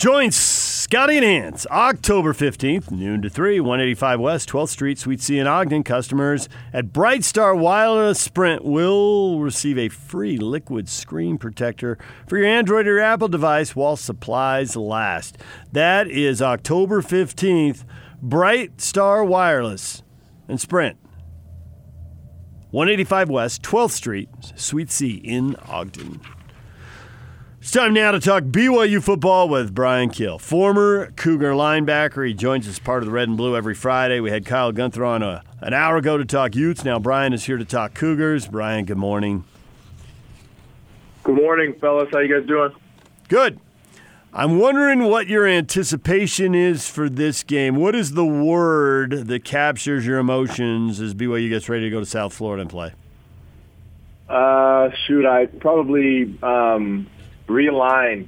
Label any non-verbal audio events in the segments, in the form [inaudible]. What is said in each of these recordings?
Join Scotty and Ants October 15th, noon to 3, 185 West, 12th Street, Suite C in Ogden. Customers at Bright Star Wireless Sprint will receive a free liquid screen protector for your Android or Apple device while supplies last. That is October 15th, Bright Star Wireless and Sprint. 185 West, 12th Street, Suite C in Ogden. It's time now to talk BYU football with Bryan Kehl, former Cougar linebacker. He joins us part of the Red and Blue every Friday. We had Kyle Gunther on a, an hour ago to talk Utes. Now Bryan is here to talk Cougars. Brian, good morning. Good morning, fellas. How you guys doing? Good. I'm wondering what your anticipation is for this game. What is the word that captures your emotions as BYU gets ready to go to South Florida and play? Uh, shoot, I probably um, realign.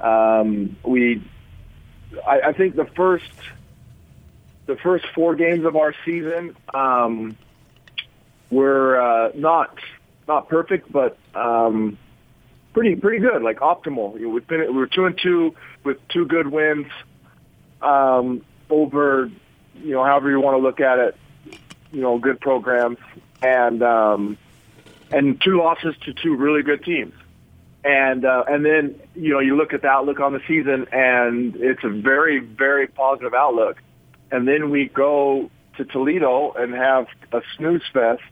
Um, we, I, I think the first, the first four games of our season um, were uh, not not perfect, but um, pretty pretty good, like optimal. You know, we've been we were two and two with two good wins um, over, you know, however you want to look at it. You know, good programs and um, and two losses to two really good teams. And uh, and then you know you look at the outlook on the season, and it's a very very positive outlook. And then we go to Toledo and have a snooze fest,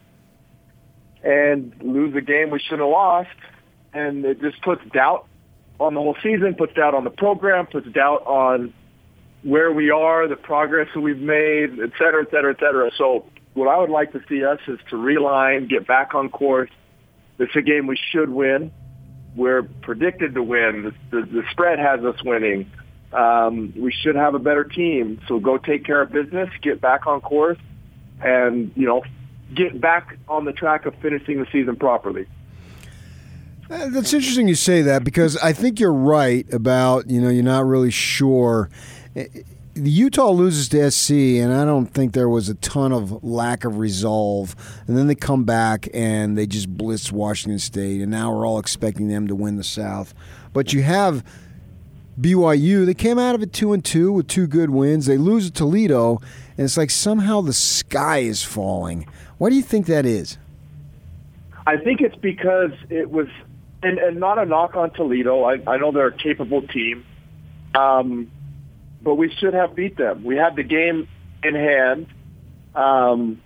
and lose a game we shouldn't have lost, and it just puts doubt on the whole season, puts doubt on the program, puts doubt on where we are, the progress that we've made, et cetera, et cetera, et cetera. So what I would like to see us is to realign, get back on course. It's a game we should win we're predicted to win. The, the, the spread has us winning. Um, we should have a better team. So go take care of business, get back on course, and you know, get back on the track of finishing the season properly. Uh, that's interesting you say that because I think you're right about you know you're not really sure Utah loses to SC, and I don't think there was a ton of lack of resolve. And then they come back and they just blitz Washington State, and now we're all expecting them to win the South. But you have BYU. They came out of it two and two with two good wins. They lose to Toledo, and it's like somehow the sky is falling. Why do you think that is? I think it's because it was, and, and not a knock on Toledo. I, I know they're a capable team. Um, but we should have beat them. We had the game in hand. Um,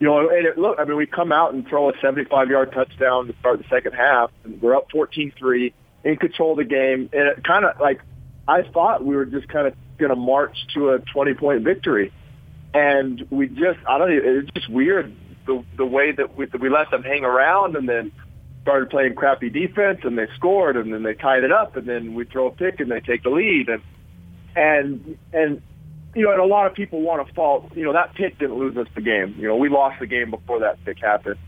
you know, and it, look, I mean, we come out and throw a 75-yard touchdown to start the second half, and we're up 14-3, in control of the game, and it kind of like I thought we were just kind of going to march to a 20-point victory, and we just I don't know, it's just weird the the way that we, that we let them hang around, and then started playing crappy defense, and they scored, and then they tied it up, and then we throw a pick, and they take the lead, and and and you know, and a lot of people want to fault. You know, that pick didn't lose us the game. You know, we lost the game before that pick happened,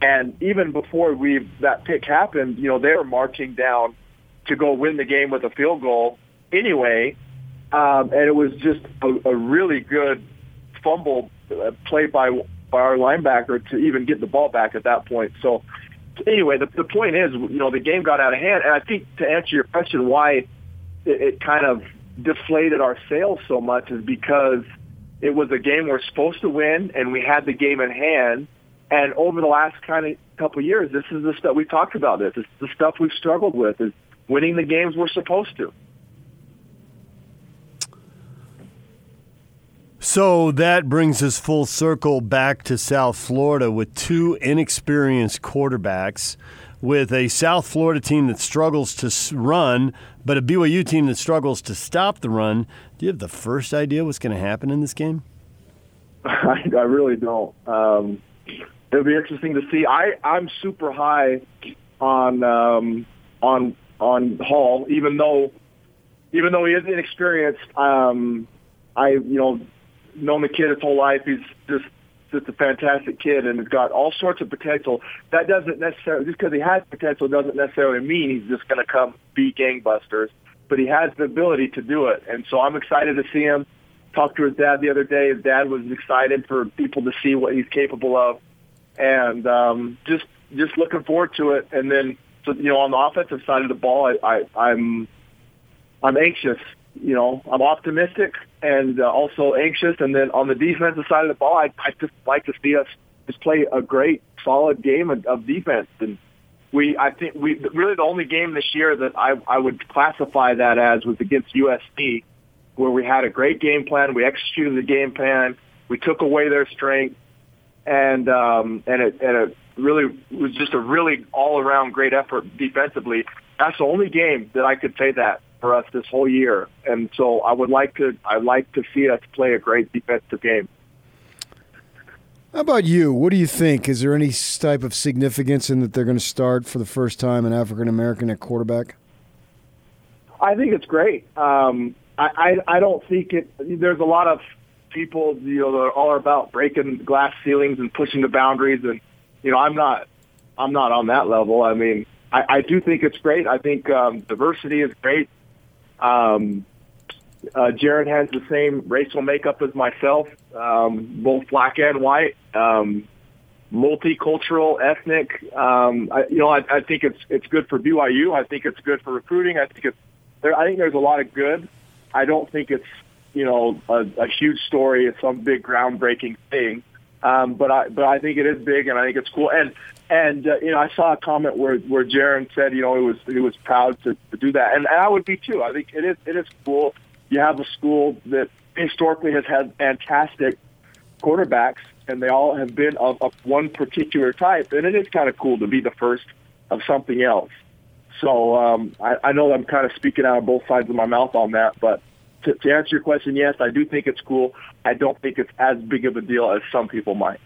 and even before we that pick happened, you know, they were marching down to go win the game with a field goal anyway, um, and it was just a, a really good fumble uh, play by by our linebacker to even get the ball back at that point. So anyway, the, the point is, you know, the game got out of hand, and I think to answer your question, why it, it kind of deflated our sails so much is because it was a game we're supposed to win and we had the game in hand. And over the last kind of couple of years, this is the stuff we talked about. This, this is the stuff we've struggled with is winning the games we're supposed to. So that brings us full circle back to South Florida with two inexperienced quarterbacks with a South Florida team that struggles to run, but a BYU team that struggles to stop the run. Do you have the first idea what's going to happen in this game? [laughs] I, I really don't. Um, it'll be interesting to see. I I'm super high on um, on on Hall, even though even though he is inexperienced. Um, I you know known the kid his whole life. He's just just a fantastic kid and has got all sorts of potential. That doesn't necessarily just because he has potential doesn't necessarily mean he's just going to come be gangbusters. But he has the ability to do it, and so I'm excited to see him. Talked to his dad the other day. His dad was excited for people to see what he's capable of, and um, just just looking forward to it. And then, so, you know, on the offensive side of the ball, I, I I'm I'm anxious. You know, I'm optimistic and uh, also anxious. And then on the defensive side of the ball, I, I just like to see us just play a great, solid game of, of defense. And we, I think, we really the only game this year that I, I would classify that as was against USC, where we had a great game plan. We executed the game plan. We took away their strength, and um, and it and it really was just a really all around great effort defensively. That's the only game that I could say that for us this whole year, and so I would like to I like to see us play a great defensive game. How about you? What do you think? Is there any type of significance in that they're going to start for the first time an African American at quarterback? I think it's great. Um, I, I I don't think it. There's a lot of people, you know, that are all about breaking glass ceilings and pushing the boundaries, and you know, I'm not I'm not on that level. I mean, I, I do think it's great. I think um, diversity is great. Um, uh, Jaren has the same racial makeup as myself, um, both black and white, um, multicultural, ethnic. Um, I, you know, I, I think it's it's good for BYU. I think it's good for recruiting. I think it's there. I think there's a lot of good. I don't think it's you know a, a huge story. It's some big groundbreaking thing. Um, but I but I think it is big, and I think it's cool. And and uh, you know, I saw a comment where where Jaren said, you know, he was he was proud to, to do that, and, and I would be too. I think it is it is cool. You have a school that historically has had fantastic quarterbacks, and they all have been of, of one particular type, and it is kind of cool to be the first of something else. So um, I, I know I'm kind of speaking out of both sides of my mouth on that, but to, to answer your question, yes, I do think it's cool. I don't think it's as big of a deal as some people might.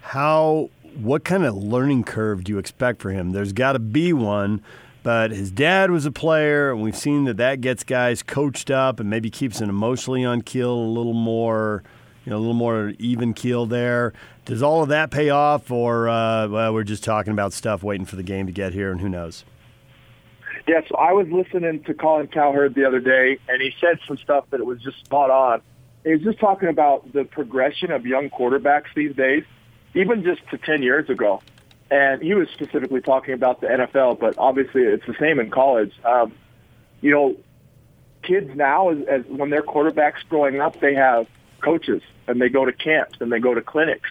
How? What kind of learning curve do you expect for him? There's got to be one, but his dad was a player, and we've seen that that gets guys coached up and maybe keeps an emotionally on keel a little more, you know, a little more even keel there. Does all of that pay off, or uh, well, we're just talking about stuff waiting for the game to get here, and who knows? Yeah, so I was listening to Colin Cowherd the other day, and he said some stuff that it was just spot on. He was just talking about the progression of young quarterbacks these days even just to 10 years ago. And he was specifically talking about the NFL, but obviously it's the same in college. Um, you know, kids now, as, as when they're quarterbacks growing up, they have coaches and they go to camps and they go to clinics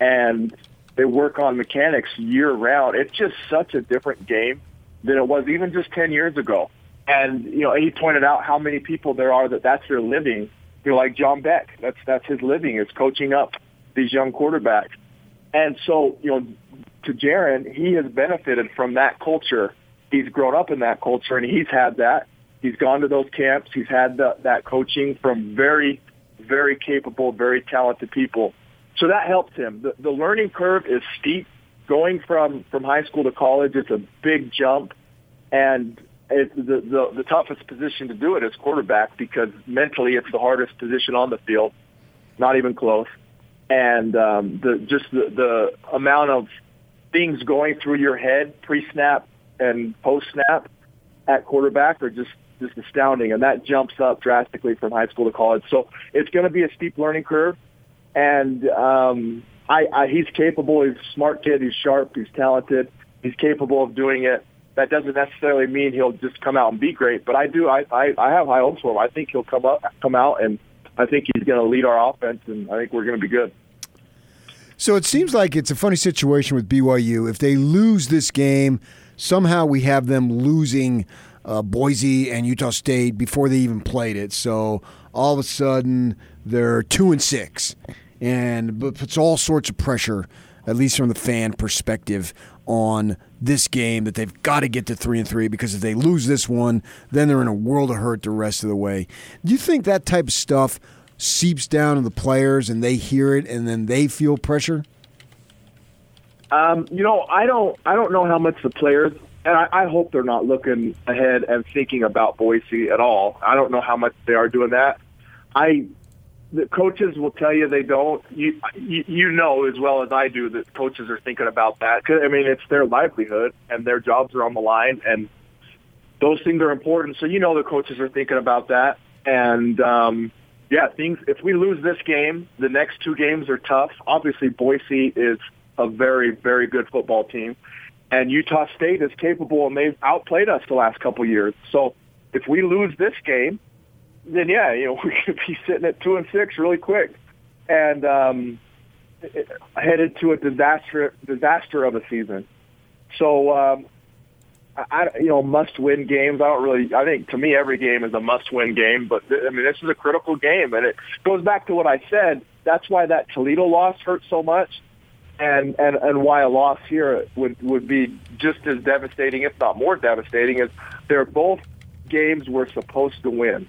and they work on mechanics year round. It's just such a different game than it was even just 10 years ago. And, you know, he pointed out how many people there are that that's their living. You know, like John Beck, that's, that's his living is coaching up these young quarterbacks. And so, you know, to Jaren, he has benefited from that culture. He's grown up in that culture, and he's had that. He's gone to those camps. He's had the, that coaching from very, very capable, very talented people. So that helps him. The, the learning curve is steep. Going from, from high school to college, it's a big jump. And it's the, the, the toughest position to do it is quarterback because mentally it's the hardest position on the field. Not even close and um, the just the, the amount of things going through your head pre-snap and post-snap at quarterback are just just astounding, and that jumps up drastically from high school to college. So it's going to be a steep learning curve, and um, I, I, he's capable. He's a smart kid. He's sharp. He's talented. He's capable of doing it. That doesn't necessarily mean he'll just come out and be great, but I do. I I, I have high hopes for him. I think he'll come up, come out, and I think he's going to lead our offense, and I think we're going to be good. So it seems like it's a funny situation with BYU. If they lose this game, somehow we have them losing uh, Boise and Utah State before they even played it. So all of a sudden they're two and six, and puts all sorts of pressure, at least from the fan perspective, on this game that they've got to get to three and three because if they lose this one, then they're in a world of hurt the rest of the way. Do you think that type of stuff? seeps down to the players and they hear it and then they feel pressure? Um, you know, I don't. I don't know how much the players, and I, I hope they're not looking ahead and thinking about Boise at all. I don't know how much they are doing that. I, the coaches will tell you they don't. You, you, know as well as I do that coaches are thinking about that. I mean, it's their livelihood and their jobs are on the line, and those things are important. So you know the coaches are thinking about that, and um, yeah, things. If we lose this game, the next two games are tough. Obviously, Boise is a very, very good football team, and Utah State is capable, and they've outplayed us the last couple years. So if we lose this game, then yeah, you know [laughs] we could be sitting at two and six really quick, and um, headed to a disaster disaster of a season. So um, I, you know, must-win games. I don't really. I think to me, every game is a must-win game. But th- I mean, this is a critical game, and it goes back to what I said. That's why that Toledo loss hurt so much, and and and why a loss here would would be just as devastating, if not more devastating. Is they're both games we're supposed to win,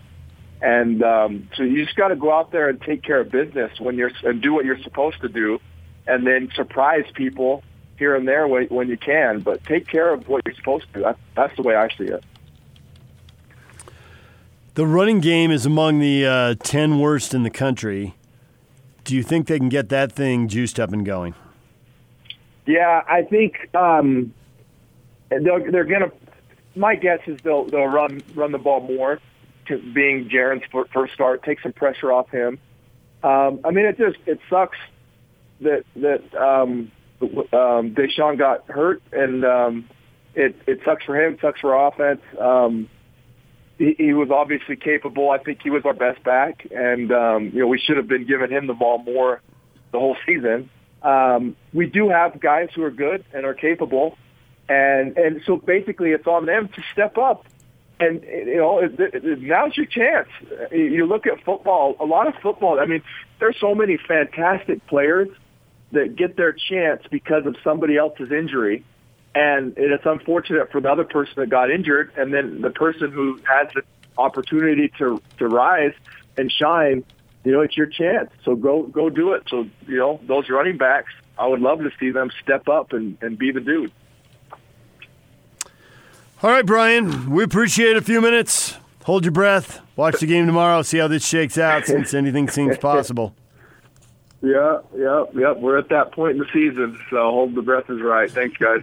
and um, so you just got to go out there and take care of business when you're and do what you're supposed to do, and then surprise people here and there when, when you can, but take care of what you're supposed to. That, that's the way I see it. The running game is among the uh, 10 worst in the country. Do you think they can get that thing juiced up and going? Yeah, I think um, they're, they're going to. My guess is they'll they'll run run the ball more, being Jaren's first start, take some pressure off him. Um, I mean, it just it sucks that that um, um, Deshaun got hurt, and um, it it sucks for him. Sucks for offense. Um, he, he was obviously capable. I think he was our best back, and um, you know we should have been giving him the ball more the whole season. Um, we do have guys who are good and are capable, and and so basically it's on them to step up. And you know now's your chance. You look at football. A lot of football. I mean, there's so many fantastic players that get their chance because of somebody else's injury. And it's unfortunate for the other person that got injured, and then the person who has the opportunity to to rise and shine. You know, it's your chance. So go go do it. So you know, those running backs, I would love to see them step up and, and be the dude. All right, Bryan, we appreciate a few minutes. Hold your breath. Watch the game tomorrow. See how this shakes out since anything seems possible. [laughs] Yeah, yeah, yeah. We're at that point in the season, so hold the breath is right. Thanks, guys.